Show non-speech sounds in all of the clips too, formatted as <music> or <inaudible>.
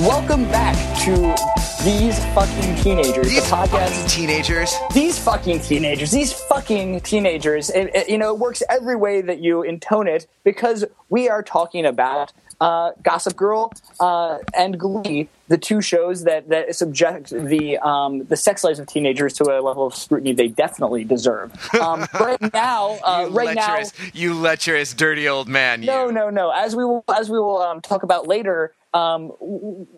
Welcome back to these fucking teenagers. These the podcast. fucking teenagers. These fucking teenagers. These fucking teenagers. It, it- you know, it works every way that you intone it because we are talking about uh, Gossip Girl uh, and Glee, the two shows that that subject the um, the sex lives of teenagers to a level of scrutiny they definitely deserve. Um, <laughs> right now, uh, right now. you lecherous, dirty old man. You. No, no, no. As we will, as we will um, talk about later, um,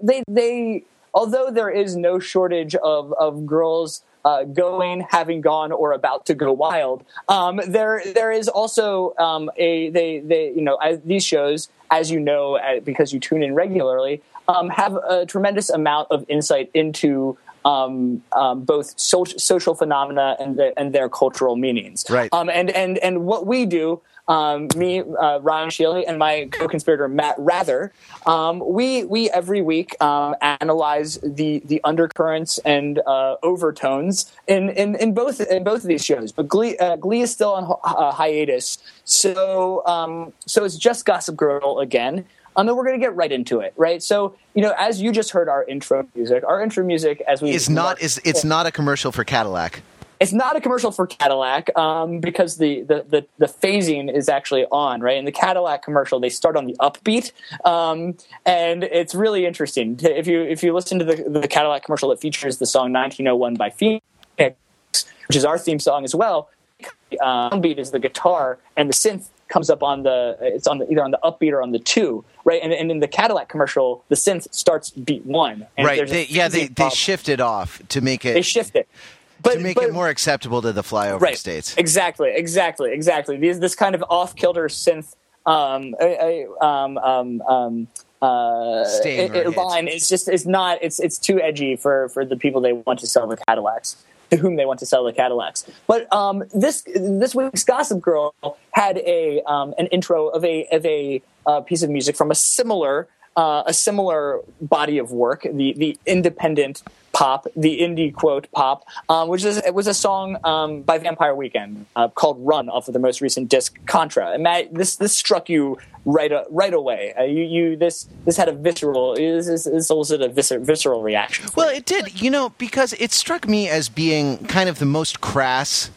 they they although there is no shortage of of girls. Uh, going, having gone, or about to go wild. Um, there, there is also um, a they, they, you know, as these shows, as you know, uh, because you tune in regularly, um, have a tremendous amount of insight into um, um, both so- social phenomena and, the, and their cultural meanings. Right. Um, and and and what we do, um, me, uh, Ryan Sheely, and my co-conspirator Matt Wrather, um, we we every week um, analyze the the undercurrents and uh, overtones in, in in both in both of these shows. But Glee, uh, Glee is still on uh, hiatus, so um, so it's just Gossip Girl again. Um, and we're going to get right into it, right? So, you know, as you just heard our intro music, our intro music, as we It's not. Is it's not a commercial for Cadillac. It's not a commercial for Cadillac um, because the, the, the, the phasing is actually on, right? In the Cadillac commercial, they start on the upbeat, um, and it's really interesting. If you if you listen to the, the Cadillac commercial that features the song 1901 by Phoenix, which is our theme song as well, um, beat is the guitar, and the synth comes up on the it's on the, either on the upbeat or on the two, right? And, and in the Cadillac commercial, the synth starts beat one, and right. They, yeah. They they problem. shift it off to make it they shift it. But, to make but, it more acceptable to the flyover right. states. Exactly, exactly, exactly. These this kind of off kilter synth um, um, um, um, uh, it- it line is just it's not it's it's too edgy for for the people they want to sell the Cadillacs to whom they want to sell the Cadillacs. But um, this this week's Gossip Girl had a um, an intro of a of a uh, piece of music from a similar uh, a similar body of work, the the independent pop, the indie quote pop, um, which is it was a song um, by Vampire Weekend uh, called "Run" off of their most recent disc Contra. And Matt, this this struck you right uh, right away. Uh, you you this this had a visceral this this, this elicited a viscer- visceral reaction. Well, it did, you know, because it struck me as being kind of the most crass.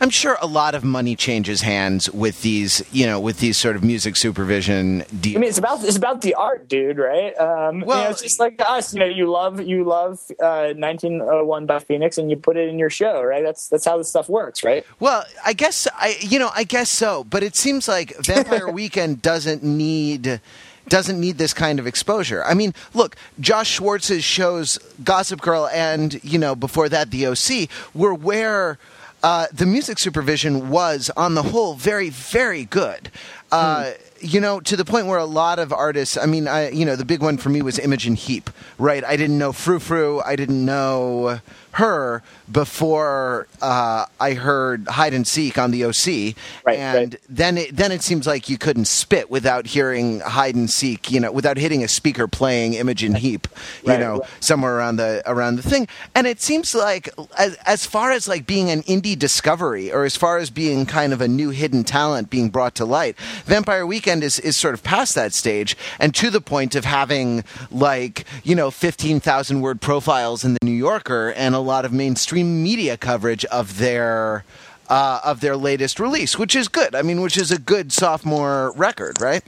I'm sure a lot of money changes hands with these, you know, with these sort of music supervision deals. I mean, it's about it's about the art, dude. Right? Um, you Well- know, it's just like us. You know, you love you love uh, 1901 by Phoenix, and you put it in your show, right? That's that's how this stuff works, right? Well, I guess I, you know, I guess so. But it seems like <laughs> Vampire Weekend doesn't need doesn't need this kind of exposure. I mean, look, Josh Schwartz's shows, Gossip Girl, and you know, before that, The OC, were where. Uh, the music supervision was, on the whole, very, very good. Uh, You know, to the point where a lot of artists. I mean, I, you know, the big one for me was Imogen Heap, right? I didn't know Frou Frou. I didn't know her before uh, I heard Hide and Seek on the OC, Right, and right. then it, then it seems like you couldn't spit without hearing Hide and Seek, you know, without hitting a speaker playing Imogen Heap, you Right, know, somewhere around the around the thing. And it seems like as, as far as like being an indie discovery, or as far as being kind of a new hidden talent being brought to light, Vampire Weekend is is sort of past that stage, and to the point of having like you know fifteen thousand word profiles in the New Yorker and a lot of mainstream media coverage of their. Uh, of their latest release, which is good. I mean, which is a good sophomore record, right?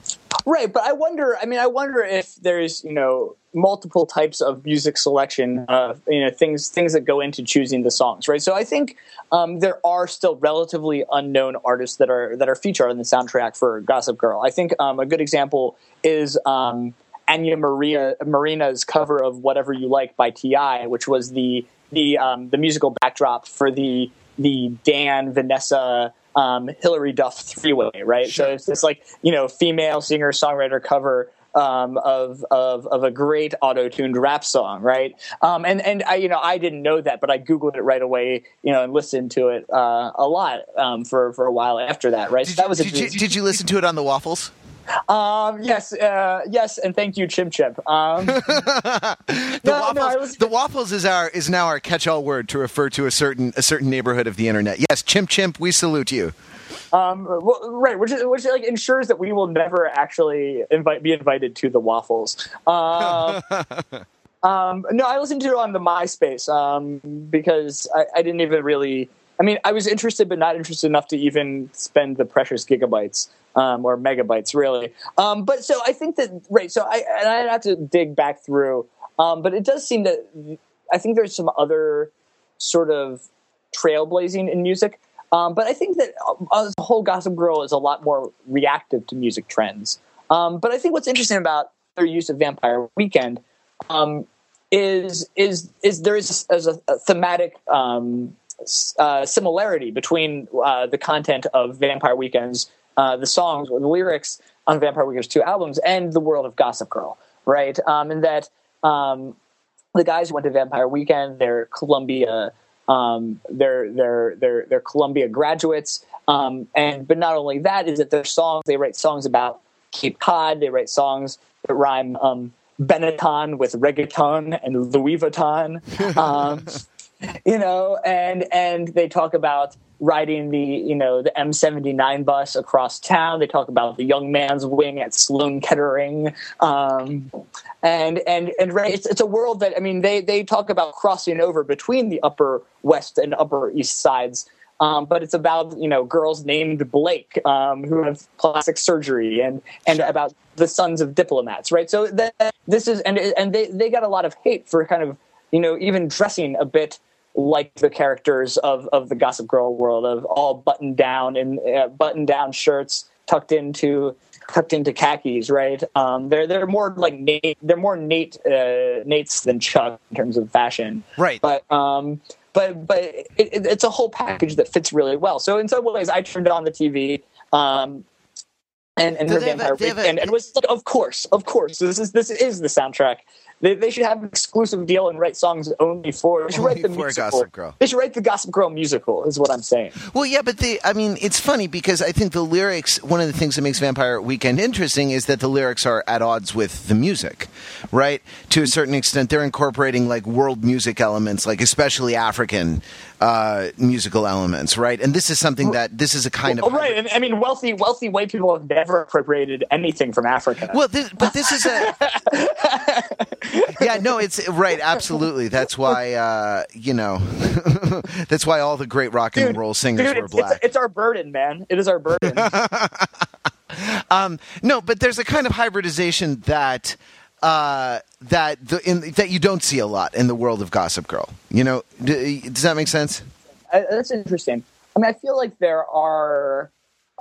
Right, but I wonder. I mean, I wonder if there's you know multiple types of music selection. Uh, you know, things things that go into choosing the songs. Right. So I think um, there are still relatively unknown artists that are that are featured on the soundtrack for Gossip Girl. I think um, a good example is. Um, Anya Maria Marina's cover of "Whatever You Like" by T.I., which was the the um, the musical backdrop for the the Dan Vanessa um, Hilary Duff three way, right? So it's this like you know female singer songwriter cover um, of, of of a great auto tuned rap song, right? Um, and and I you know I didn't know that, but I googled it right away, you know, and listened to it uh, a lot um, for for a while after that, right? Did so that was a did, you, did you listen to it on the waffles? Um, yes, uh, yes, and thank you, Chim Chip. Um, <laughs> the, No, waffles, no, was- the waffles is our is now our catch-all word to refer to a certain a certain neighborhood of the internet. Yes, chimp chimp, we salute you. um, well, right, which is, which like ensures that we will never actually invite be invited to the waffles. Um, <laughs> um, no, I listened to it on the MySpace um, because I, I didn't even really. I mean, I was interested, but not interested enough to even spend the precious gigabytes um, or megabytes, really. Um, but so I think that right. So I and I have to dig back through, um, but it does seem that I think there's some other sort of trailblazing in music. Um, but I think that uh, the whole Gossip Girl is a lot more reactive to music trends. Um, but I think what's interesting about their use of Vampire Weekend um, is is is there is a, a thematic um, uh, similarity between uh, the content of Vampire Weekend's uh, the songs or the lyrics on Vampire Weekend's two albums and the world of Gossip Girl, right? Um, and that um, the guys who went to Vampire Weekend, they're Columbia, um, they're they're they're they're Columbia graduates, um, and but not only that is that their songs they write songs about Cape Cod, they write songs that rhyme um, Benetton with reggaeton and Louis Vuitton, <laughs> um, <laughs> you know, and and they talk about riding the you know the M79 bus across town. They talk about the young man's wing at Sloan Kettering, um, and and and right, it's it's a world that I mean they they talk about crossing over between the Upper West and Upper East sides. Um, but it's about you know girls named Blake um, who have plastic surgery and and about the sons of diplomats, right? So that, this is and and they they got a lot of hate for kind of you know even dressing a bit like the characters of of the Gossip Girl world of all buttoned down and uh, buttoned down shirts tucked into tucked into khakis, right? Um, they're they're more like Nate, they're more Nate uh, Nate's than Chuck in terms of fashion, Right. But um, but but it, it, it's a whole package that fits really well. So in some ways, I turned it on the TV. Um, and and her Vampire a- Weekend, and was like, of course, of course, this is this is the soundtrack. They, they should have an exclusive deal and write songs only for. They should Only write the musical. Gossip Girl. They should write the Gossip Girl musical. Is what I'm saying. Well, yeah, but the I mean, it's funny because I think the lyrics. One of the things that makes Vampire Weekend interesting is that the lyrics are at odds with the music, right? To a certain extent, they're incorporating like world music elements, like especially African uh, musical elements, right? And this is something that this is a kind Oh, of right. And, I mean, wealthy wealthy white people have never appropriated anything from Africa. Well, this, but this is a <laughs> yeah, no, it's right, absolutely. That's why uh, you know, <laughs> that's why all the great rock and Dude, roll singers dude, were black. It's, it's our burden, man. It is our burden. <laughs> No, but there's a kind of hybridization that uh, that the, in, that you don't see a lot in the world of Gossip Girl. You know, D- does that make sense? I, that's interesting. I mean, I feel like there are.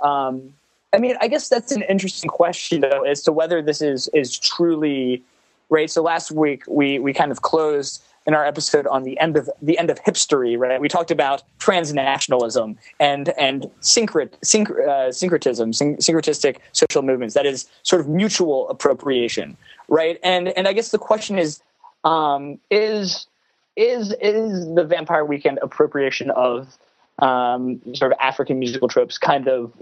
Um, I mean, I guess that's an interesting question though, as to whether this is is truly right. So last week we we kind of closed in our episode on the end of the end of hipstery, right? We talked about transnationalism and and syncret, synch, uh, syncretism, syn- syncretistic social movements. That is sort of mutual appropriation, right? And and I guess the question is um, is is is the Vampire Weekend appropriation of um, sort of African musical tropes kind of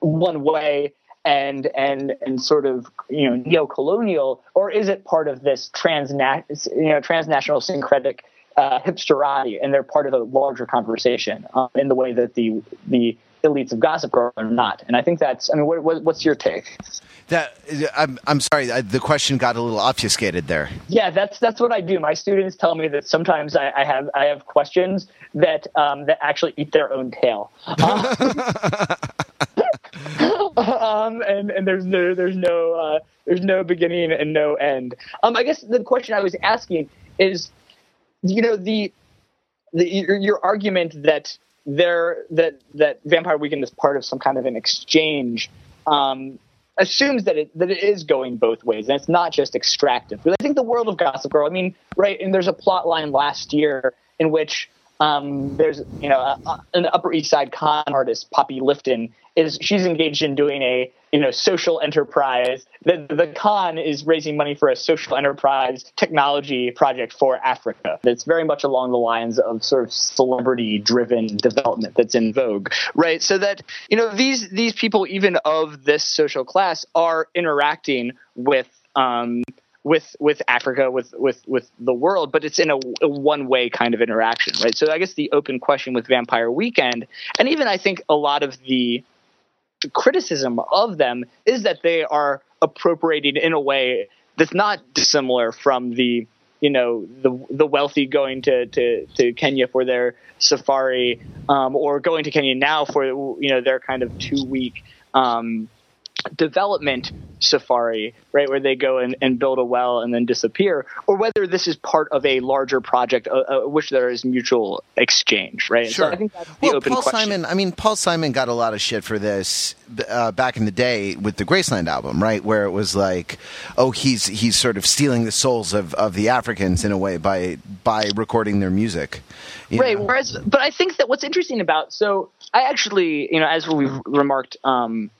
one way and and and sort of you know neo-colonial, or is it part of this transna- you know transnational syncretic uh, hipsterati, and they're part of a larger conversation um, in the way that the the elites of Gossip Girl are not? And I think that's I mean, what, what, what's your take? That I'm I'm sorry, I, the question got a little obfuscated there. Yeah, that's that's what I do. My students tell me that sometimes I, I have I have questions that um, that actually eat their own tail. <laughs> um, <laughs> and and there's no there's no uh, there's no beginning and no end. Um, I guess the question I was asking is, you know, the the your, your argument that there that that Vampire Weekend is part of some kind of an exchange. Um, assumes that it that it is going both ways and it's not just extractive. But I think the world of Gossip Girl, I mean, right, and there's a plot line last year in which um, there's you know an Upper East Side con artist, Poppy Lifton, is she's engaged in doing a you know social enterprise. The the con is raising money for a social enterprise technology project for Africa. That's very much along the lines of sort of celebrity driven development that's in vogue, right? So that you know these these people even of this social class are interacting with um, with with Africa, with with with the world, but it's in a, a one way kind of interaction, right? So I guess the open question with Vampire Weekend, and even I think a lot of the criticism of them is that they are appropriating in a way that's not dissimilar from the you know the the wealthy going to, to, to Kenya for their safari um, or going to Kenya now for you know their kind of two week um, development safari, right, where they go and, and build a well and then disappear, or whether this is part of a larger project, uh, uh, which there is mutual exchange, right? Sure. So I think that's the well, open Paul question. Simon. I mean, Paul Simon got a lot of shit for this uh, back in the day with the Graceland album, right? Where it was like, oh, he's he's sort of stealing the souls of, of the Africans in a way by by recording their music. right know? whereas but i think that what's interesting about so i actually you know as we've remarked um,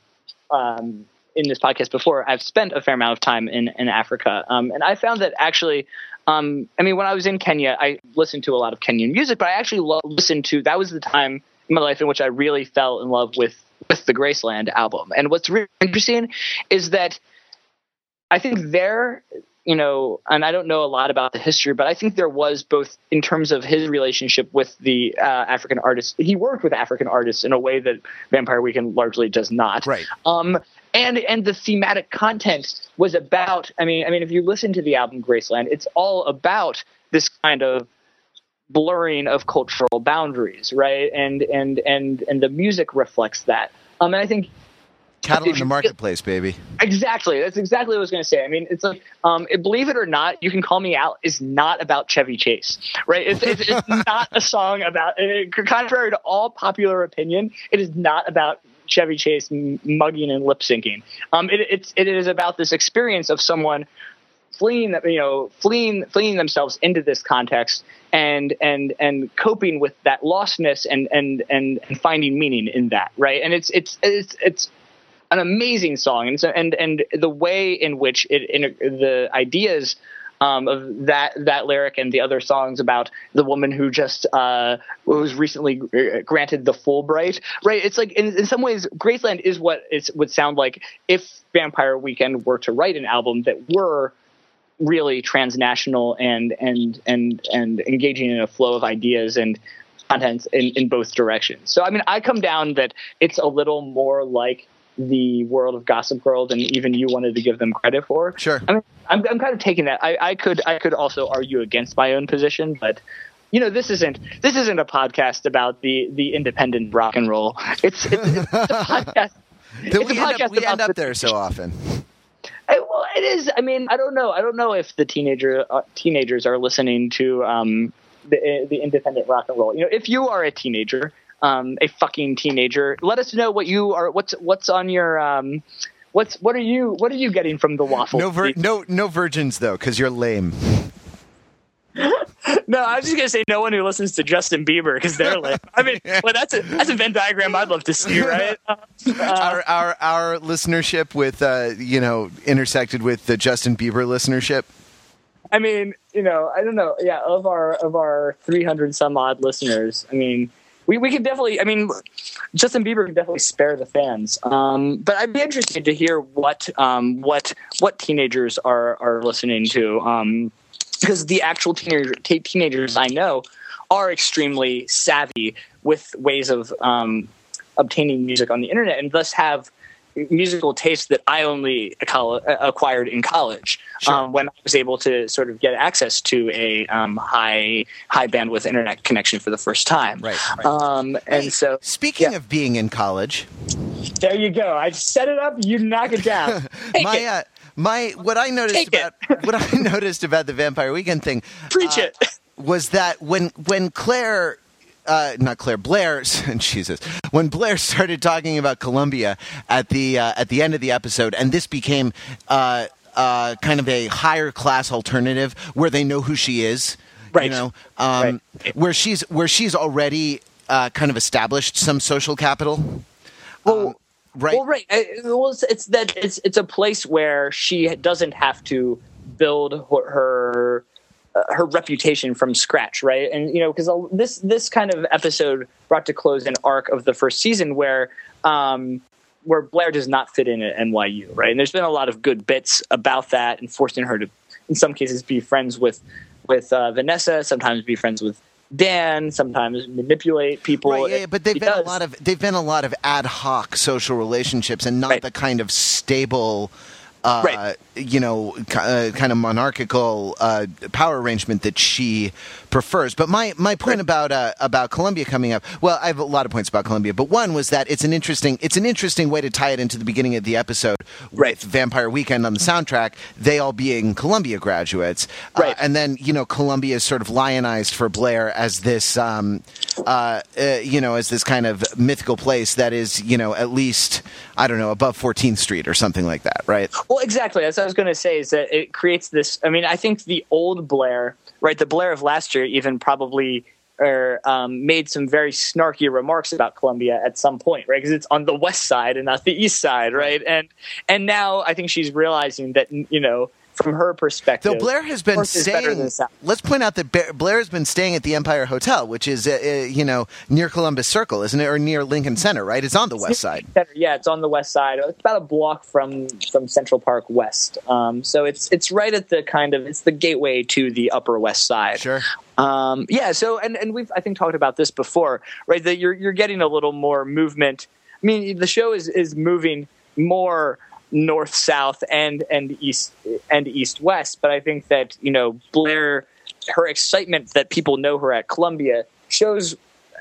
um, in this podcast before i've spent a fair amount of time in, in africa. Um, and i found that actually um, i mean when i was in kenya i listened to a lot of kenyan music but i actually lo- listened to that was the time in my life in which i really fell in love with with the graceland album. And what's really interesting is that I think there, you know, and I don't know a lot about the history, but I think there was both in terms of his relationship with the uh, African artists. He worked with African artists in a way that Vampire Weekend largely does not. Right. Um, and and the thematic content was about. I mean, I mean, if you listen to the album Graceland, it's all about this kind of blurring of cultural boundaries, right? And and and and the music reflects that. Um, and I think Cattle in the marketplace, baby. Exactly. That's exactly what I was going to say. I mean, it's like, um, it- believe it or not, you can call me Al is not about Chevy Chase, right? It's, it's, it's <laughs> not a song about. It, contrary to all popular opinion, it is not about Chevy Chase mugging and lip syncing. Um, it, it's it is about this experience of someone fleeing you know fleeing fleeing themselves into this context and and and coping with that lostness and and and, and finding meaning in that right and it's it's it's it's an amazing song and so and and the way in which it in, the ideas um, of that that lyric and the other songs about the woman who just uh, was recently granted the Fulbright, right? It's like in, in some ways, Graceland is what it would sound like if Vampire Weekend were to write an album that were really transnational and and and and engaging in a flow of ideas and contents in, in both directions. So I mean, I come down that it's a little more like the world of Gossip Girl than even you wanted to give them credit for. Sure. I mean, I'm, I'm kind of taking that. I, I could I could also argue against my own position, but you know, this isn't this isn't a podcast about the the independent rock and roll. It's it's, it's a <laughs> podcast. It's a we end up, podcast we end up the- there so often. I, well, it is. I mean, I don't know. I don't know if the teenager uh, teenagers are listening to um, the the independent rock and roll. You know, if you are a teenager, um, a fucking teenager, let us know what you are. What's what's on your um, what's what are you what are you getting from the waffle? No, vir- no, no virgins though, because you're lame. <laughs> no, I was just gonna say no one who listens to Justin Bieber because they're like. I mean, <laughs> well, that's a that's a Venn diagram I'd love to see, <laughs> right? Uh, our our our listenership with uh, you know intersected with the Justin Bieber listenership. I mean, you know, I don't know. Yeah, of our of our 300 some odd listeners, I mean, we, we could definitely. I mean, Justin Bieber can definitely spare the fans. Um, but I'd be interested to hear what um, what what teenagers are are listening to. Um, because the actual teenager, t- teenagers I know are extremely savvy with ways of um, obtaining music on the internet, and thus have musical taste that I only acquired in college Sure. um, when I was able to sort of get access to a um, high high bandwidth internet connection for the first time. Right, right. Um, and so Speaking Yeah. of being in college, there you go. I set it up. You knock it down. <laughs> My it. uh, my what I noticed Take about <laughs> what I noticed about the Vampire Weekend thing Preach uh, it. was that when when Claire uh, not Claire Blair <laughs> Jesus when Blair started talking about Columbia at the uh, at the end of the episode and this became uh, uh, kind of a higher class alternative where they know who she is Right. You know, um, Right. where she's where she's already uh, kind of established some social capital. Well, Um, right. Well, right. Uh, Well, it's, it's that it's it's a place where she doesn't have to build her her, her reputation from scratch, right? And you know, because this this kind of episode brought to close an arc of the first season where. Um, where Blair does not fit in at NYU, right? And there's been a lot of good bits about that and forcing her to, in some cases, be friends with with uh, Vanessa, sometimes be friends with Dan, sometimes manipulate people. Right, yeah, yeah, but they've been a lot of they've been a lot of ad hoc social relationships, and not Right. the kind of stable, uh, Right. you know, uh, kind of monarchical uh, power arrangement that she prefers. But my my point about uh, about Columbia coming up, well, I have a lot of points about Columbia, but one was that it's an interesting it's an interesting way to tie it into the beginning of the episode Right. with Vampire Weekend on the soundtrack. They all being Columbia graduates, Uh, Right. and then you know Columbia is sort of lionized for Blair as this, um, uh, uh, you know, as this kind of mythical place that is, you know, at least I don't know above 14th Street or something like that, right? Well, exactly. That's what I was going to say. Is that it creates this? I mean, I think the old Blair, right, the Blair of last year, even probably or um, made some very snarky remarks about Columbia at some point, right? Because it's on the west side and not the east side, right? And and now I think she's realizing that you know from her perspective, Though Blair has been staying. Let's point out that Blair has been staying at the Empire Hotel, which is, uh, uh, you know, near Columbus Circle, isn't it, or near Lincoln Center, right? It's on the west side. Yeah, it's on the west side. It's about a block from from Central Park West. Um, so it's it's right at the kind of it's the gateway to the Upper West Side. Sure. Um, yeah. So and and we've I think talked about this before, right? That you're you're getting a little more movement. I mean, the show is is moving more north south and and east and east west. But I think that you know Blair, her excitement that people know her at Columbia shows.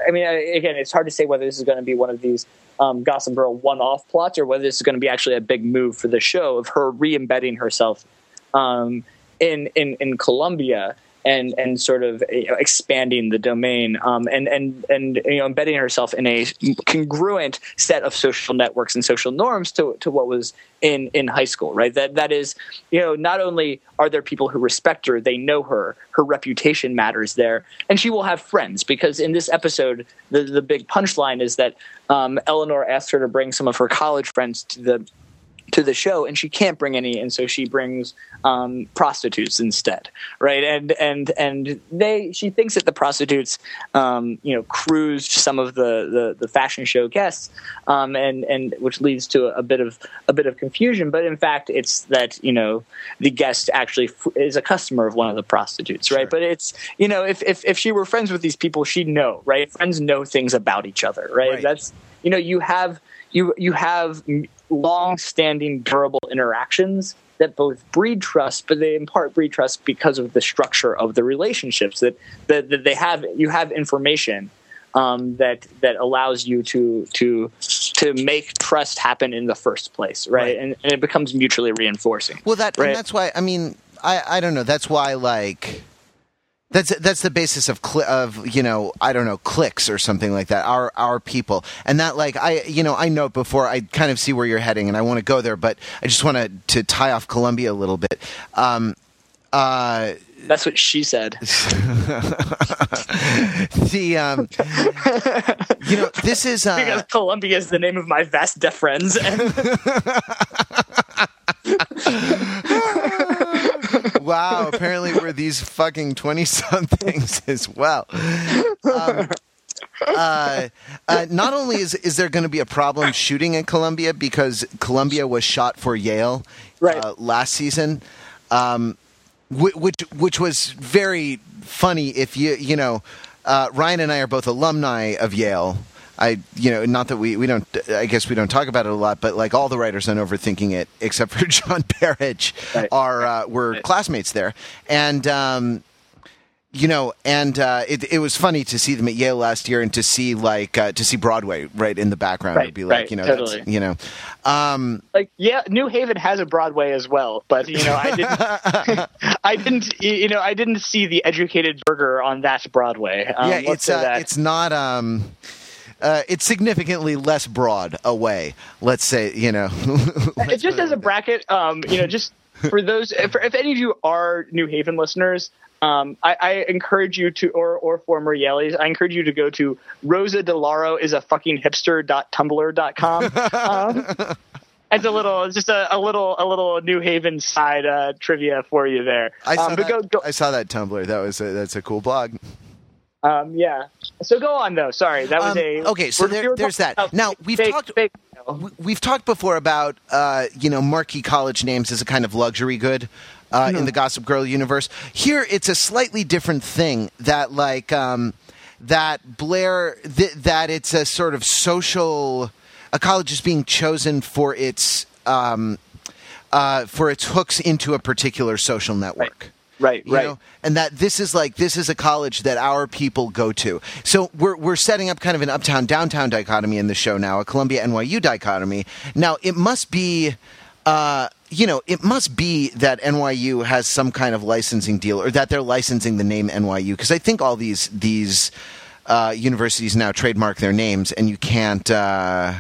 I mean, again, it's hard to say whether this is going to be one of these um, Gossip Girl one-off plots or whether this is going to be actually a big move for the show of her re-embedding herself um, in in in Columbia and and sort of know, expanding the domain um, and and and you know embedding herself in a congruent set of social networks and social norms to to what was in in high school right? That that is you know not only are there people who respect her they know her her reputation matters there and she will have friends because in this episode the the big punchline is that um, Eleanor asked her to bring some of her college friends to the to the show and she can't bring any and so she brings um, prostitutes instead right? And and and they she thinks that the prostitutes um, you know cruise some of the, the the fashion show guests um, and and which leads to a, bit of a bit of confusion. But in fact it's that you know the guest actually f- is a customer of one of the prostitutes right? But it's you know if, if if she were friends with these people she'd know right? Friends know things about each other right, Right. that's you know you have you you have long-standing durable interactions that both breed trust but they in part breed trust because of the structure of the relationships that that, that they have you have information um, that that allows you to to to make trust happen in the first place right, Right. And, and it becomes mutually reinforcing Well, that Right. and that's why I mean I I don't know. That's why like that's that's the basis of cli- of you know I don't know cliques or something like that. Our our people and that like I you know I know before I kind of see where you're heading and I want to go there, but I just want to to tie off Columbia a little bit. Um, uh, that's what she said <laughs> the um, you know this is uh, because Columbia is the name of my vast deaf friends and <laughs> <laughs> wow, <laughs> apparently we're these fucking 20 somethings <laughs> as well. Um, uh, uh, not only is, is there going to be a problem shooting at Columbia because Columbia was shot for Yale Right. uh, last season, um, which, which was very funny if you, you know, uh, Ryan and I are both alumni of Yale. I, you know, not that we, we don't, I guess we don't talk about it a lot, but like all the writers on Overthinking It, except for <laughs> John Perich, Right. are, uh, were Right. classmates there. And, um, you know, and uh, it, it was funny to see them at Yale last year and to see like uh, to see Broadway right in the background. Right, It'd be like right, you know, totally. you know, um, like yeah new haven has a broadway as well but you know i didn't <laughs> i didn't you know i didn't see the Educated Burgher on that broadway um, yeah, it's uh, it's not um, uh, it's significantly less broad away. Let's say you know, <laughs> just as a bracket um you know just for those, if, if any of you are New Haven listeners, um, I, I, encourage you to, or or former Yalies, I encourage you to go to Rosa DeLauro is a fucking hipster.tumblr.com. Um, <laughs> it's a little, it's just a, a, little, a little New Haven side uh, trivia for you there. I saw, um, that, go, go, I saw that Tumblr. That was a, that's a cool blog. Um, yeah. So go on though. Sorry, that was um, a okay. So there, there's that. Now we've fake, talked. Fake, We've talked before about uh, you know marquee college names as a kind of luxury good. Uh, mm-hmm. In the Gossip Girl universe, here it's a slightly different thing. That like um, that Blair, th- that it's a sort of social. A college is being chosen for its um, uh, for its hooks into a particular social network. Right. Right, right. Know? And that this is like this is a college that our people go to. So we're we're setting up kind of an uptown downtown dichotomy in the show now, a Columbia NYU dichotomy. Now it must be uh, you know, it must be that NYU has some kind of licensing deal, or that they're licensing the name NYU, because I think all these these uh, universities now trademark their names, and you can't. Uh,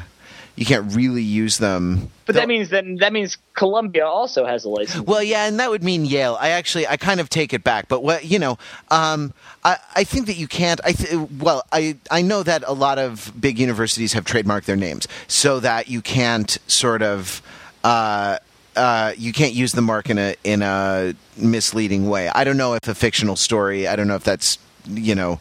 you can't really use them. But that means then that means Columbia also has a license. Well, yeah, and that would mean Yale. I actually I kind of take it back, but what you know, um, I I think that you can't. I th- well, I I know that a lot of big universities have trademarked their names so that you can't sort of. Uh, uh, you can't use the mark in a in a misleading way. I don't know if a fictional story. I don't know if that's you know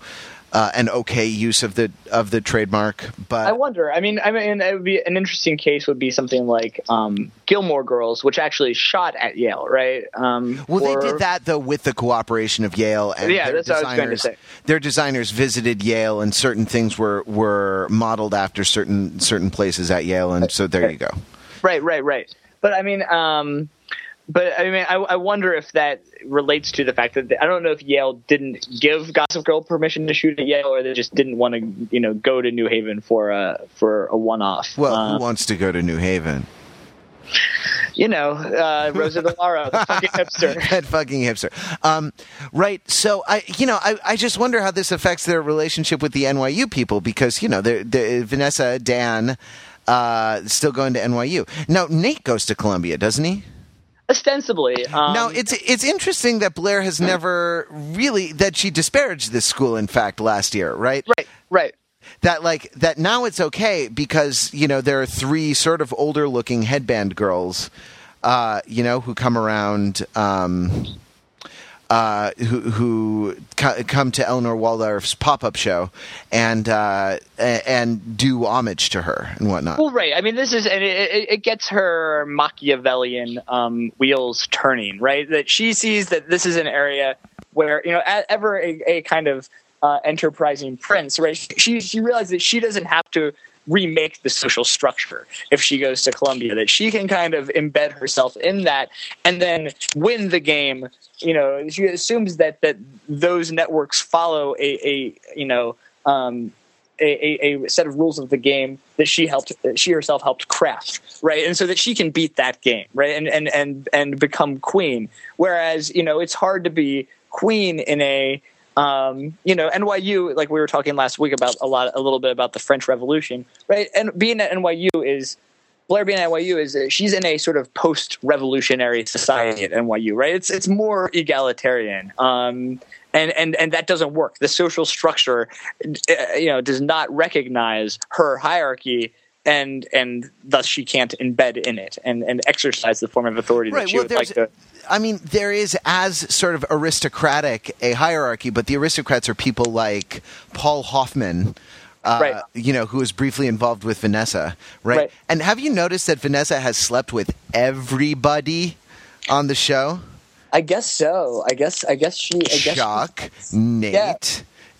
uh, an okay use of the of the trademark. But I wonder. I mean, I mean, it would be an interesting case would be something like um, Gilmore Girls, which actually shot at Yale, right? Um, well, or, they did that though with the cooperation of Yale and yeah, that's what I was going to say. Their designers visited Yale, and certain things were were modeled after certain certain places at Yale, and so there you go. Right, right, right. But I mean, um, but I mean, I, I, wonder if that relates to the fact that I don't know if Yale didn't give Gossip Girl permission to shoot at Yale, or they just didn't want to, you know, go to New Haven for a for a one off. Well, who um, wants to go to New Haven? You know, uh, Rosa DeLauro, the fucking <laughs> hipster. that fucking hipster. Um, right. So I, you know, I, I just wonder how this affects their relationship with the NYU people because you know, they're, they're Vanessa, Dan, uh, still going to NYU. Now Nate goes to Columbia, doesn't he? Ostensibly. Um, now it's it's interesting that Blair has never really that she disparaged this school. In fact, last year, right? Right. Right. That like that now it's okay because you know there are three sort of older looking headband girls, uh, you know, who come around. Um, uh, who, who come to Eleanor Waldorf's pop up show and uh, and do homage to her and whatnot. Well, right. I mean, this is and it, it gets her Machiavellian um, wheels turning. Right, that she sees that this is an area where you know ever a, a kind of uh, enterprising prince. Right, she she realizes that she doesn't have to remake the social structure if she goes to Columbia, that she can kind of embed herself in that and then win the game. You know, she assumes that that those networks follow a, a you know um, a, a, set of rules of the game that she helped that she herself helped craft right? And so that she can beat that game right? And and and and become queen. Whereas you know it's hard to be queen in a um, you know, NYU, like we were talking last week about a lot, a little bit about the French Revolution, right? And being at NYU is Blair being at NYU is she's in a sort of post-revolutionary society at NYU, right? It's it's more egalitarian, um, and and and that doesn't work. The social structure, uh, you know, does not recognize her hierarchy and and thus she can't embed in it and, and exercise the form of authority right. that she well, would like to. I mean, there is as sort of aristocratic a hierarchy, but the aristocrats are people like Paul Hoffman. Uh, right. You know, who was briefly involved with Vanessa, right? right? And have you noticed that Vanessa has slept with everybody on the show? I guess so. I guess. I guess she. I guess Chuck, Nate, yeah.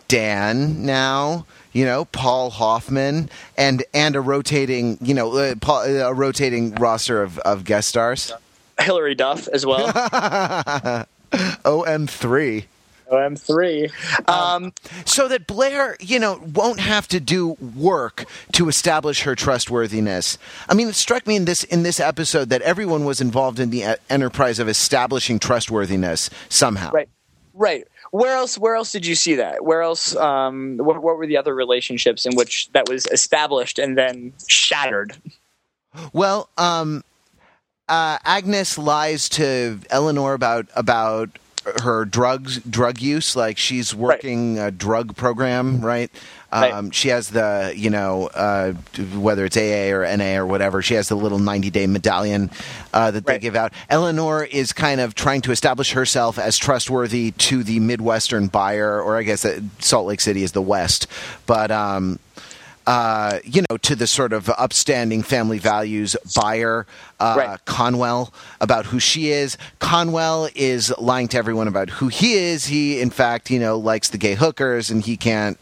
Dan. Now, you know, Paul Hoffman, and and a rotating, you know, uh, Paul, a rotating roster of, of guest stars. Hilary Duff as well. <laughs> OM3. OM3. Um, so that Blair, you know, won't have to do work to establish her trustworthiness. I mean, it struck me in this in this episode that everyone was involved in the enterprise of establishing trustworthiness somehow. Right. Right. Where else? Where else did you see that? Where else? Um, what, what were the other relationships in which that was established and then shattered? Well, um, uh, Agnes lies to Eleanor about about her drugs drug use like she's working right. a drug program right Right. Um, she has the, you know, uh, whether it's AA or NA or whatever, she has the little 90 day medallion uh, that they right. give out. Eleanor is kind of trying to establish herself as trustworthy to the Midwestern buyer, or I guess Salt Lake City is the West. But, um, uh, you know, to the sort of upstanding family values buyer, uh, right. Conwell, about who she is. Conwell is lying to everyone about who he is. He, in fact, you know, likes the gay hookers, and he can't.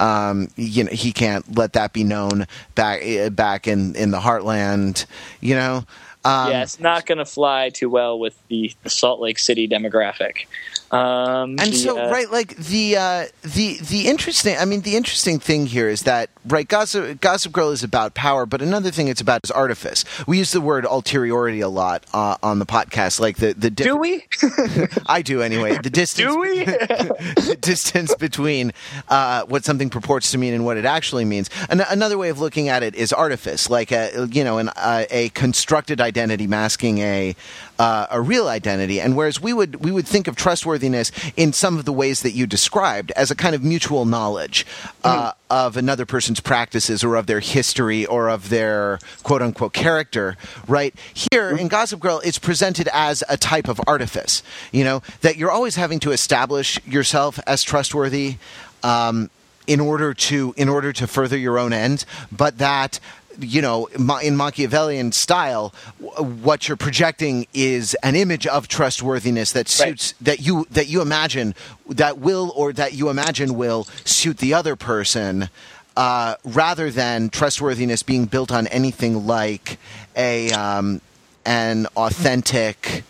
Um, you know, he can't let that be known back eh, back in, in the heartland. You know, um, yeah, it's not going to fly too well with the, the Salt Lake City demographic. Um, and so, uh, right, like the uh, the the interesting. I mean, the interesting thing here is that right, Gossip, Gossip Girl is about power, but another thing it's about is artifice. We use the word ulteriority a lot uh, on the podcast. Like the the diff- do we? <laughs> I do anyway. The <laughs> distance. do we? <laughs> the distance between uh, what something purports to mean and what it actually means. An- another way of looking at it is artifice, like a you know an, uh, a constructed identity masking a uh, a real identity. And whereas we would we would think of trustworthiness in some of the ways that you described as a kind of mutual knowledge uh, mm-hmm. of another person's practices or of their history or of their quote unquote character, right? Here mm-hmm. in Gossip Girl, it's presented as a type of artifice. You know that you're always having to establish yourself as trustworthy. Um, in order to in order to further your own end, but that you know, in Machiavellian style, what you're projecting is an image of trustworthiness that suits right. that you that you imagine that will or that you imagine will suit the other person, uh, rather than trustworthiness being built on anything like a um, an authentic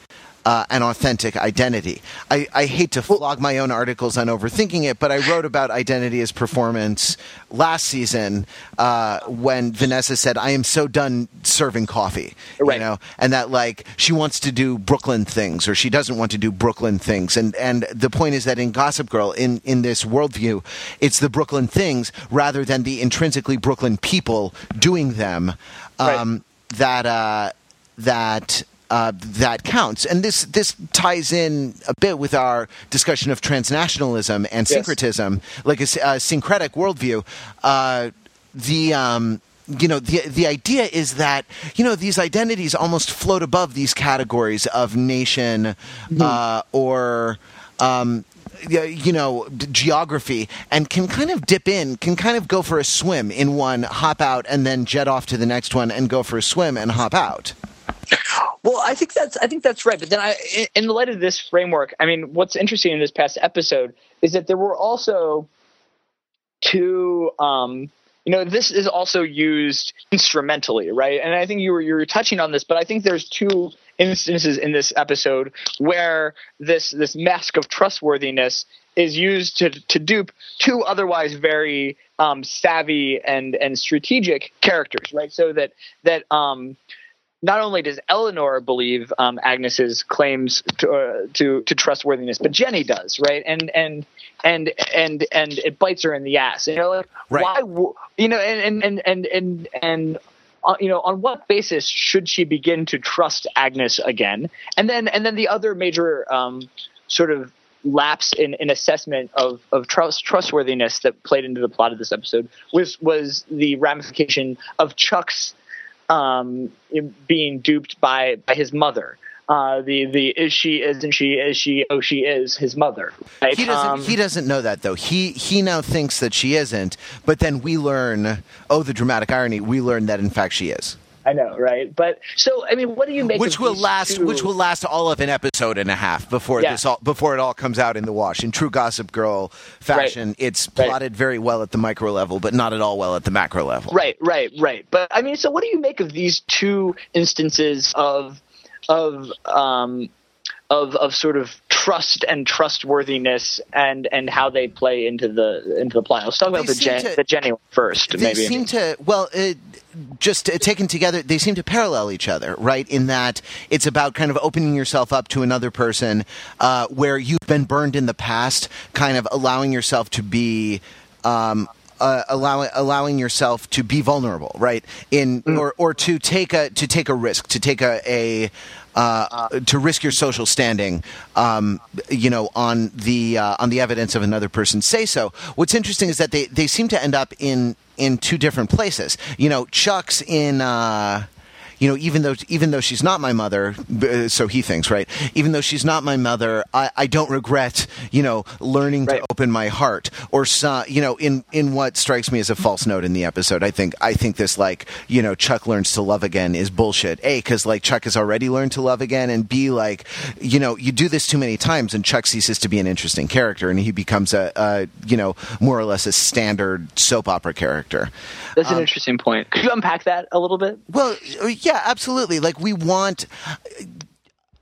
uh, an authentic identity. I, I, hate to flog my own articles on overthinking it, but I wrote about identity as performance last season uh, when Vanessa said, "I am so done serving coffee," right. you know, and that like she wants to do Brooklyn things or she doesn't want to do Brooklyn things, and and the point is that in Gossip Girl, in in this worldview, it's the Brooklyn things rather than the intrinsically Brooklyn people doing them um, right. that uh, that uh, that counts. And this this ties in a bit with our discussion of transnationalism and syncretism, yes. like a, a, syncretic worldview. Uh, the um, you know the the idea is that you know these identities almost float above these categories of nation mm-hmm. uh, or um, you know geography and can kind of dip in can kind of go for a swim in one hop out and then jet off to the next one and go for a swim and hop out well, I think that's I think that's right. But then, I, in, the light of this framework, I mean, what's interesting in this past episode is that there were also two. Um, you know, this is also used instrumentally, right? And I think you were you were touching on this, but I think there's two instances in this episode where this this mask of trustworthiness is used to to dupe two otherwise very um, savvy and and strategic characters, right? So that that um, not only does Eleanor believe um, Agnes's claims to, uh, to, to trustworthiness, but Jenny does, right? And and and and and it bites her in the ass. You know, like right. why? You know, and and and and and. Uh, you know, on what basis should she begin to trust Agnes again? And then, and then the other major um, sort of lapse in, in assessment of, of trust, trustworthiness that played into the plot of this episode was was the ramification of Chuck's um, being duped by by his mother. Uh, the the is she isn't she is she oh she is his mother. Right? He doesn't um, he doesn't know that though. He he now thinks that she isn't, but then we learn oh the dramatic irony. We learn that in fact she is. I know, right? But so, I mean, what do you make? Which will last, two? which will last all of an episode and a half before yeah. this all before it all comes out in the wash. In true Gossip Girl fashion, right. it's plotted right. very well at the micro level, but not at all well at the macro level. Right, right, right. But I mean, so what do you make of these two instances of of um, of of sort of trust and trustworthiness and and how they play into the into the plot. Let's talk about the Jen, to, the Jenny first. They maybe. seem to well. Uh, just taken together, they seem to parallel each other, right? In that it's about kind of opening yourself up to another person uh, where you've been burned in the past, kind of allowing yourself to be um, uh, allowing allowing yourself to be vulnerable, right? In mm. or or to take a to take a risk, to take a, a uh, to risk your social standing, um, you know, on the uh, on the evidence of another person's say so. What's interesting is that they, they seem to end up in in two different places. You know, Chuck's in. Uh, you know, even though even though she's not my mother, uh, so he thinks, right? Even though she's not my mother, I, I don't regret, you know, learning right. to open my heart. Or, so, you know, in in what strikes me as a false note in the episode, I think I think this like, you know, Chuck learns to love again is bullshit. A, because like Chuck has already learned to love again, and B, like, you know, you do this too many times, and Chuck ceases to be an interesting character, and he becomes a, a you know, more or less a standard soap opera character. That's an um, interesting point. Could you unpack that a little bit? Well, yeah, absolutely. Like we want.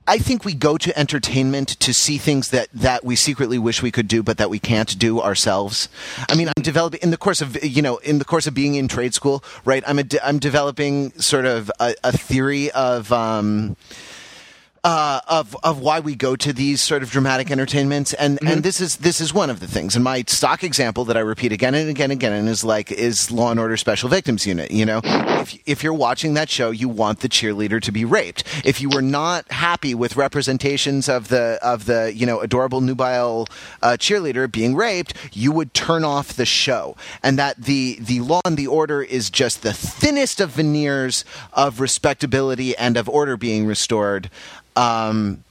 I think we go to entertainment to see things that, that we secretly wish we could do, but that we can't do ourselves. I mean, I'm developing in the course of you know in the course of being in trade school, right? I'm a, I'm developing sort of a, a theory of. Um, uh, of of why we go to these sort of dramatic entertainments, and mm-hmm. and this is this is one of the things. And my stock example that I repeat again and again and again and is like is Law and Order Special Victims Unit. You know, if if you're watching that show, you want the cheerleader to be raped. If you were not happy with representations of the of the you know adorable nubile uh, cheerleader being raped, you would turn off the show. And that the the Law and the Order is just the thinnest of veneers of respectability and of order being restored um,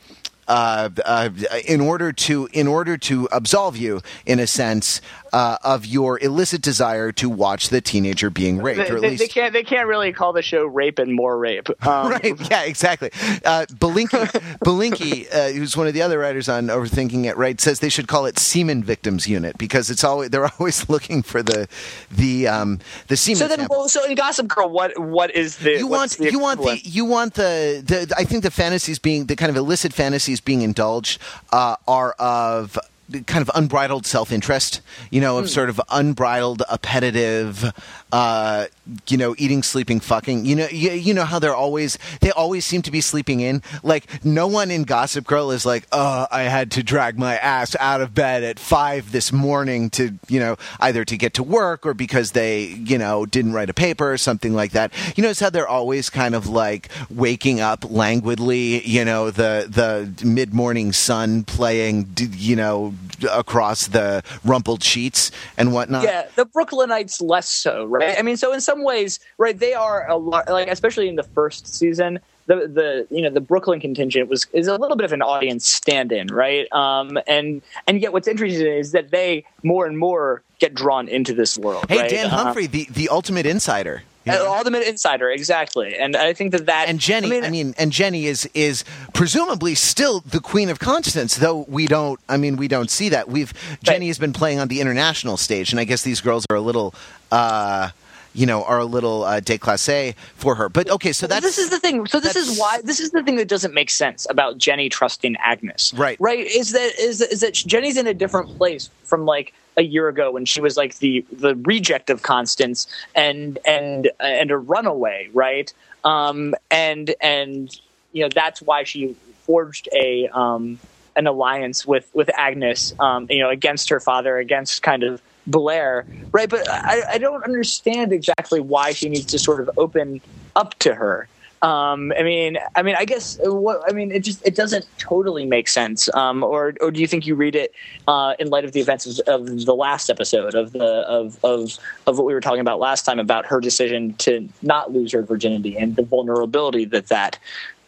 uh, uh, in order to in order to absolve you, in a sense, uh, of your illicit desire to watch the teenager being raped. They, or at they, least they can't they can't really call the show "Rape and More Rape." <laughs> Um, right? Yeah, exactly. Uh, Belinkie, <laughs> Belinkie uh, who's one of the other writers on Overthinking It, right, says they should call it Semen Victims Unit because it's always they're <laughs> always looking for the the um, the semen. So then, well, so in Gossip Girl, what what is the you want the you want the you want the, the I think the fantasies being the kind of illicit fantasies being indulged uh, are of kind of unbridled self interest, you know, of mm. sort of unbridled, appetitive, uh, you know, eating, sleeping, fucking. You know, you, you know how they're always they always seem to be sleeping in. Like no one in Gossip Girl is like, oh, I had to drag my ass out of bed at five this morning to you know either to get to work or because they you know didn't write a paper or something like that. You notice how they're always kind of like waking up languidly. You know, the the mid morning sun playing. You know, across the rumpled sheets and whatnot. Yeah, the Brooklynites less so, right? I mean, so in some ways, right, they are a lot like especially in the first season. The, the you know the Brooklyn contingent was is a little bit of an audience stand-in, right? Um, and and yet what's interesting is that they more and more get drawn into this world. Hey, right? Dan uh-huh. Humphrey, the the ultimate insider. Yeah. Uh, Ultimate Insider, exactly, and I think that that and Jenny, I mean, I mean, and Jenny is is presumably still the Queen of Constance, though we don't. I mean, we don't see that. We've Jenny has been playing on the international stage, and I guess these girls are a little. Uh, you know, are a little uh, déclassé for her. But okay, so that's this is the thing. So this is why this is the thing that doesn't make sense about Jenny trusting Agnes. Right. Right. Is that is is that Jenny's in a different place from like a year ago when she was like the the reject of Constance and and and a runaway, right? Um, and and you know that's why she forged a um, an alliance with with Agnes, um, you know, against her father, against kind of Blair, right? But I, I don't understand exactly why she needs to sort of open up to her. Um, I mean, I mean, I guess what I mean, it just it doesn't totally make sense. Um, or or do you think you read it uh, in light of the events of, of, the last episode of the of, of of what we were talking about last time about her decision to not lose her virginity and the vulnerability that that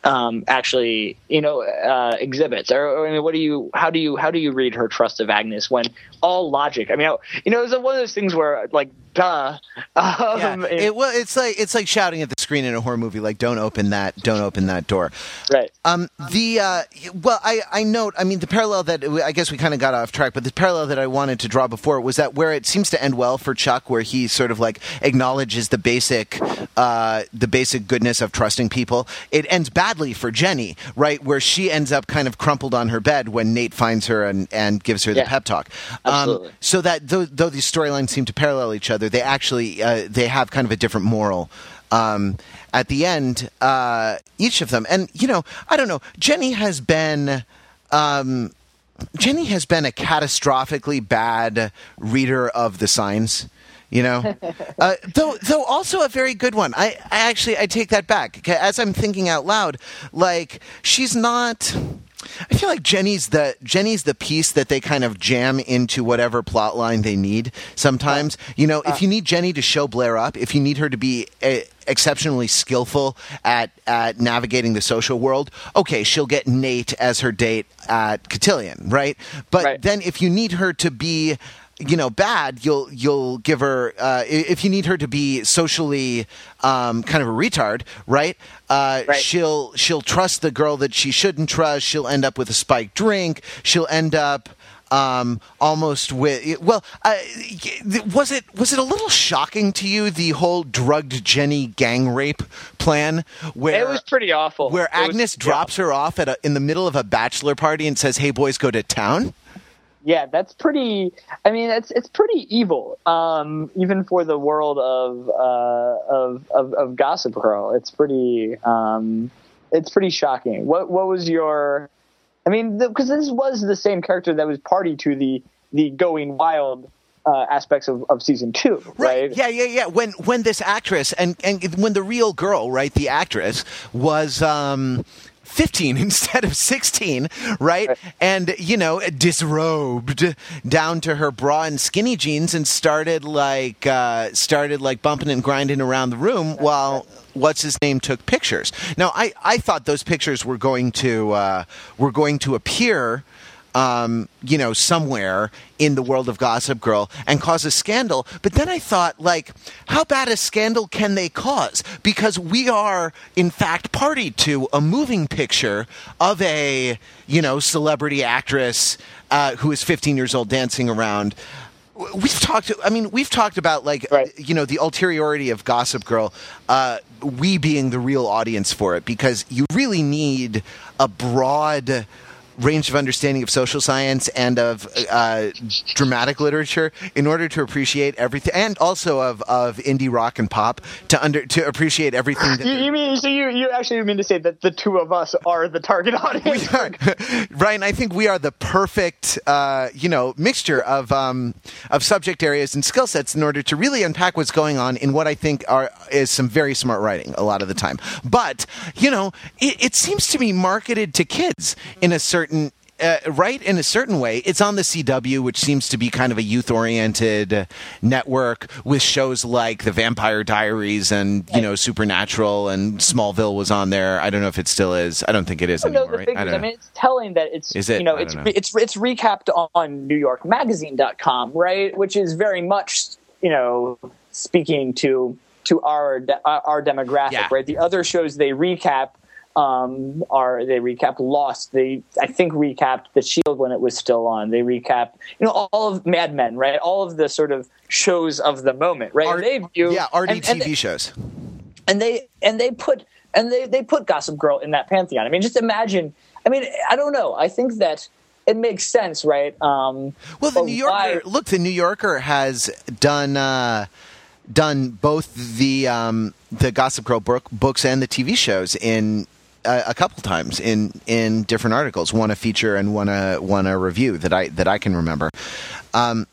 um, actually, you know, uh, exhibits? Or, or, I mean, what do you, how do you, how do you read her trust of Agnes when all logic? I mean, you know, it's one of those things where, like, duh. <laughs> Um, yeah. it, well, it's like it's like shouting at the screen in a horror movie, like, "Don't open that! Don't open that door!" Right. Um. The uh. Well, I I note. I mean, the parallel that I guess we kind of got off track, but the parallel that I wanted to draw before was that where it seems to end well for Chuck, where he sort of like acknowledges the basic, uh, the basic goodness of trusting people. It ends badly for Jenny, right, where she ends up kind of crumpled on her bed when Nate finds her and and gives her the yeah. pep talk. Um, Absolutely. So that though, though these storylines seem to parallel each other other. They actually uh, they have kind of a different moral. Um, at the end, uh, each of them, and you know, I don't know. Jenny has been. Um, Jenny has been a catastrophically bad reader of the signs. You know, <laughs> uh, though though also a very good one. I, I actually I take that back as I'm thinking out loud. Like she's not. I feel like Jenny's the Jenny's the piece that they kind of jam into whatever plot line they need. Sometimes, you know, if you need Jenny to show Blair up, if you need her to be a, exceptionally skillful at at navigating the social world, okay, she'll get Nate as her date at Cotillion, right? But Right. then if you need her to be you know bad you'll you'll give her uh, if you need her to be socially um, kind of a retard right, uh, Right. she'll she'll trust the girl that she shouldn't trust she'll end up with a spiked drink she'll end up um, almost with well uh, was it was it a little shocking to you the whole drugged jenny gang rape plan where It was pretty awful. where It was- agnes yeah. drops her off at a, in the middle of a bachelor party and says hey boys go to town Yeah, that's pretty. I mean, it's it's pretty evil, um, even for the world of uh, of, of of Gossip Girl. It's pretty. Um, it's pretty shocking. What what was your? I mean, because this was the same character that was party to the the going wild uh, aspects of, of season two, right? Yeah, yeah, yeah. When when this actress and and when the real girl, right, the actress was um 15 <laughs> instead of 16, right? And you know, disrobed down to her bra and skinny jeans and started like uh started like bumping and grinding around the room while what's his name took pictures. Now, I I thought those pictures were going to uh were going to appear um, you know, somewhere in the world of Gossip Girl and cause a scandal. But then I thought, like, how bad a scandal can they cause? Because we are, in fact, party to a moving picture of a, you know, celebrity actress uh, who is 15 years old dancing around. We've talked. I mean, we've talked about like Right. you know the ulteriority of Gossip Girl. Uh, we being the real audience for it because you really need a broad range of understanding of social science and of uh, dramatic literature in order to appreciate everything, and also of, of indie rock and pop to under to appreciate everything. That You, you mean so you you actually mean to say that the two of us are the target audience? we are, <laughs> Ryan. I think we are the perfect, uh, you know, mixture of um, of subject areas and skill sets in order to really unpack what's going on in what I think are is some very smart writing a lot of the time. But you know, it, it seems to be marketed to kids in a certain. Uh, right in a certain way it's on the cw which seems to be kind of a youth oriented network with shows like the vampire diaries and you know supernatural and smallville was on there i don't know if it still is i don't think it is I don't know anymore right? I I, mean, it's telling that it's Is it? you know it's know. it's it's recapped on NewYorkMagazine.com, right? Which is very much you know speaking to to our de- our our demographic, Yeah. right? The other shows they recap um, are they recap Lost? They I think recapped The Shield when it was still on. They recap you know all of Mad Men, right? All of the sort of shows of the moment, right? And they view yeah, RD and- and TV shows. and they and they put and they they put Gossip Girl in that pantheon. I mean, just imagine. I mean, I don't know. I think that it makes sense, right? Um, Well, the New Yorker. why- Look, the New Yorker has done uh, done both the um, the Gossip Girl book, books and the TV shows in. A couple times in in different articles, one a feature and one a one a review that I that I can remember. Um,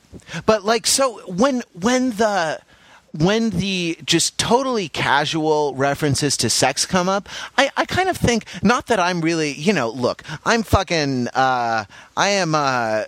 but like so when when the when the just totally casual references to sex come up, I, I kind of think not that I'm really you know look I'm fucking uh, I am uh,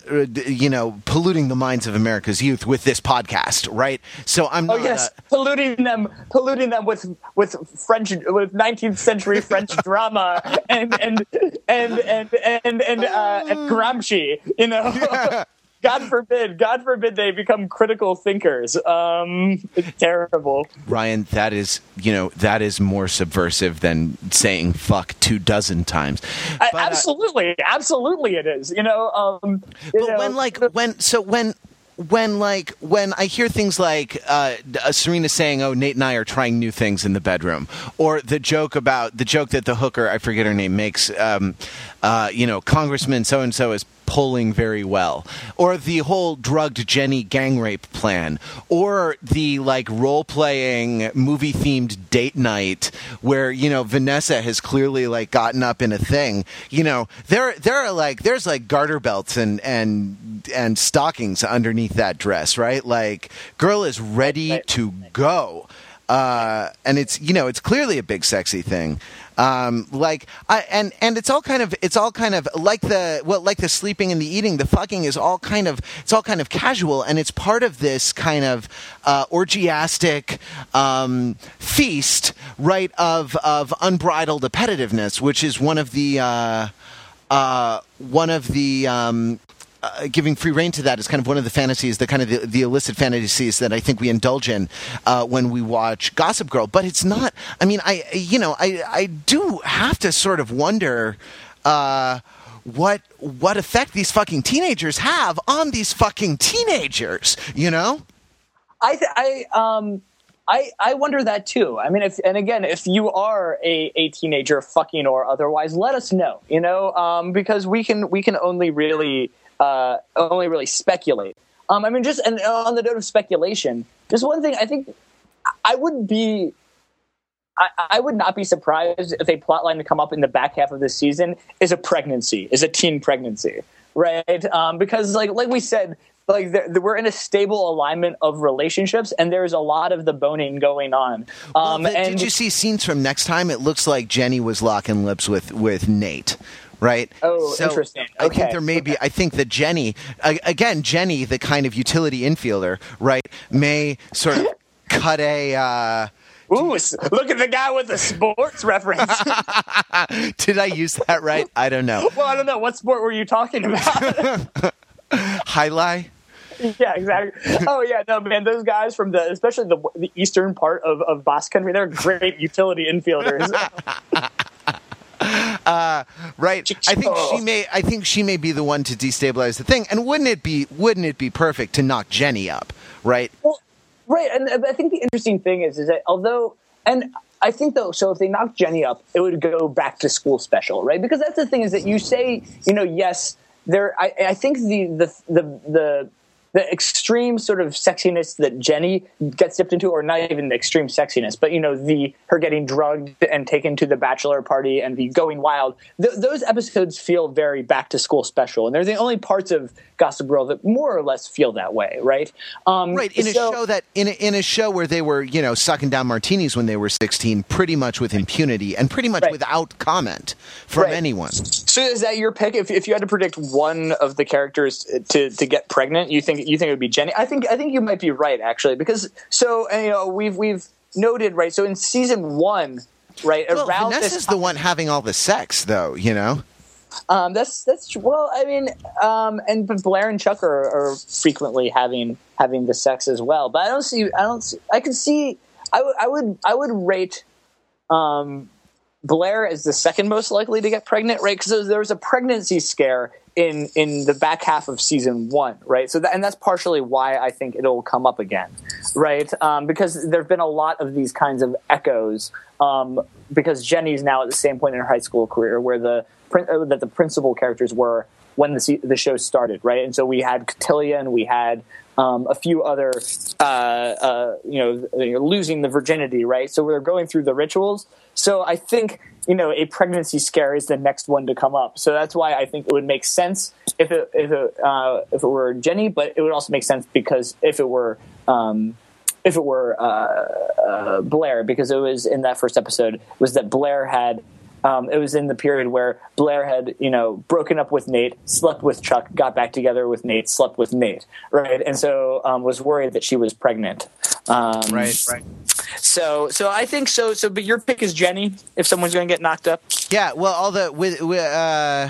you know polluting the minds of America's youth with this podcast right? So I'm Oh yes, uh, polluting them, polluting them with with French, with 19th century French <laughs> drama and and and and and and, uh, and <laughs> Gramsci. You know, God forbid, God forbid they become critical thinkers. Um, it's terrible. Ryan that is you know that is more subversive than saying fuck two dozen times I- absolutely, absolutely, it is. You know, um, you but know, when like when so when when like when I hear things like uh, uh, Serena saying, "Oh, Nate and I are trying new things in the bedroom," or the joke about the joke that the hooker I forget her name makes, um, uh, you know, Congressman so and so is polling very well, or the whole drugged Jenny gang rape plan, or the like role playing movie themed date night where you know Vanessa has clearly like gotten up in a thing. You know, there there are like there's like garter belts and and and stockings underneath that dress, right? Like, girl is ready to go. Uh, and it's you know it's clearly a big sexy thing. Um, like I, and and it's all kind of it's all kind of like the well like the sleeping and the eating the fucking is all kind of it's all kind of casual and it's part of this kind of uh, orgiastic um, feast right of of unbridled appetitiveness which is one of the uh, uh, one of the um, uh, giving free reign to that is kind of one of the fantasies, the kind of the, the illicit fantasies that I think we indulge in uh, when we watch Gossip Girl. But it's not. I mean, I you know, I I do have to sort of wonder. Uh, what what effect these fucking teenagers have on these fucking teenagers, you know? I th- I um I, I wonder that too. I mean, if and again, if you are a, a teenager, fucking or otherwise, let us know. You know, um, because we can we can only really uh, only really speculate. Um, I mean, just and on the note of speculation, just one thing I think I would be. I, I would not be surprised if a plotline to come up in the back half of this season is a pregnancy, is a teen pregnancy, right? Um, because like like we said, like we're in a stable alignment of relationships and there's a lot of the boning going on um, well, the, and did you see scenes from next time it looks like jenny was locking lips with with nate right? Oh, so interesting. Okay. I think there may be. I think that Jenny, again, Jenny, the kind of utility infielder, right, may sort of <laughs> cut a. Uh, Ooh, look at the guy with the sports <laughs> reference. Did I use that right? I don't know. Well, I don't know. What sport were you talking about? <laughs> Highlight. Yeah, exactly. Oh yeah, no man, those guys from the especially the the eastern part of of Basque Country, they're great utility infielders. Uh, right. I think she may. I think she may be the one to destabilize the thing. And wouldn't it be? Wouldn't it be perfect to knock Jenny up? Right. Well, right. And I think the interesting thing is, is that although, and I think though, so if they knock Jenny up, it would go back to school special, right? Because that's the thing is that you say, you know, yes, there. I, I think the the the the the extreme sort of sexiness that Jenny gets dipped into, or not even the extreme sexiness, but you know the her getting drugged and taken to the bachelor party and the going wild. Th- those episodes feel very back to school special, and they're the only parts of Gossip Girl that more or less feel that way, right? Um, right in so, a show that in a, in a show where they were you know sucking down martinis when they were sixteen, pretty much with impunity and pretty much right. without comment from right. anyone. So is that your pick? If if you had to predict one of the characters to to get pregnant, you think you think it would be Jenny. I think I think you might be right actually because so you know we've we've noted right. So in season one, right well, around Vanessa's this, is the one having all the sex though. You know. Um, that's that's well. I mean, um, and but Blair and Chuck are, are, frequently having having the sex as well. But I don't see. I don't. See, I can see. I would. I would. I would rate um, Blair is the second most likely to get pregnant, right? Because there was a pregnancy scare in in the back half of season one, right? So that, and that's partially why I think it'll come up again, right? Um, because there've been a lot of these kinds of echoes. Um, because Jenny's now at the same point in her high school career where the uh, that the principal characters were when the the show started, right? And so we had Cotillion, we had um, a few other, uh, uh, you know, losing the virginity, right? So we're going through the rituals. So I think you know a pregnancy scare is the next one to come up. So that's why I think it would make sense if it if it uh, if it were Jenny, but it would also make sense because if it were. Um, if it were uh, uh, Blair, because it was in that first episode, was that Blair had um, it was in the period where Blair had, you know, broken up with Nate, slept with Chuck, got back together with Nate, slept with Nate, right? And so um, was worried that she was pregnant. Um, right, right. So, so I think so. So, but your pick is Jenny. If someone's going to get knocked up, yeah. Well, all the with, with uh,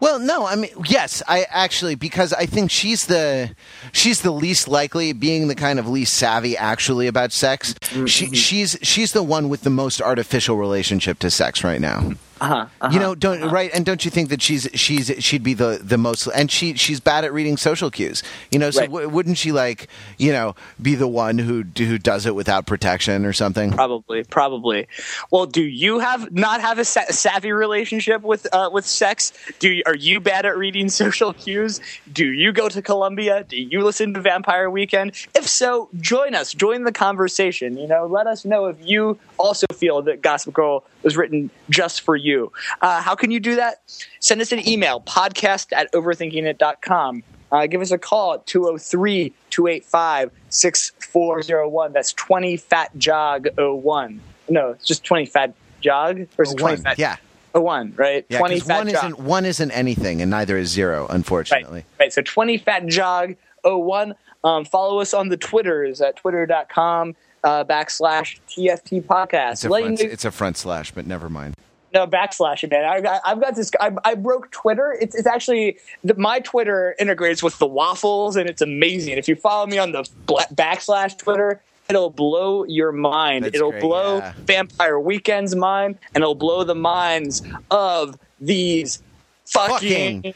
well, no, I mean, yes, I actually because I think she's the she's the least likely, being the kind of least savvy actually about sex. Mm-hmm. She, she's she's the one with the most artificial relationship to sex right now. Uh-huh, uh-huh, you know, don't uh-huh. right? And don't you think that she's she's she'd be the the most and she she's bad at reading social cues. You know, so right. w- wouldn't she like you know be the one who who does it without protection or something? Probably, probably. Well, do you have not have a sa- savvy relationship with uh, with sex? Do you, are you bad at reading <laughs> social cues? Do you go to Columbia? Do you listen to Vampire Weekend? If so, join us. Join the conversation. You know, let us know if you also feel that Gossip Girl was written just for you. Uh, how can you do that? Send us an email, podcast at overthinkingit.com. Uh, give us a call at 203 285 6401. That's 20 Fat Jog 01. No, it's just 20 Fat Jog? Or is it 20 Fat? Yeah. A one, right? Yeah, 20 fat one jog. isn't one isn't anything, and neither is zero, unfortunately. Right. right. So 20 fat jog 01. Um, follow us on the Twitters at twitter.com uh, backslash TFT podcast. It's a, front, it's a front slash, but never mind. No backslash man. I, have got this. I, I, broke Twitter. It's, it's actually the, my Twitter integrates with the waffles, and it's amazing. If you follow me on the backslash Twitter, it'll blow your mind. That's it'll great, blow yeah. Vampire Weekend's mind, and it'll blow the minds of these fucking, fucking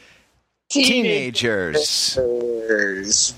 teenagers. teenagers.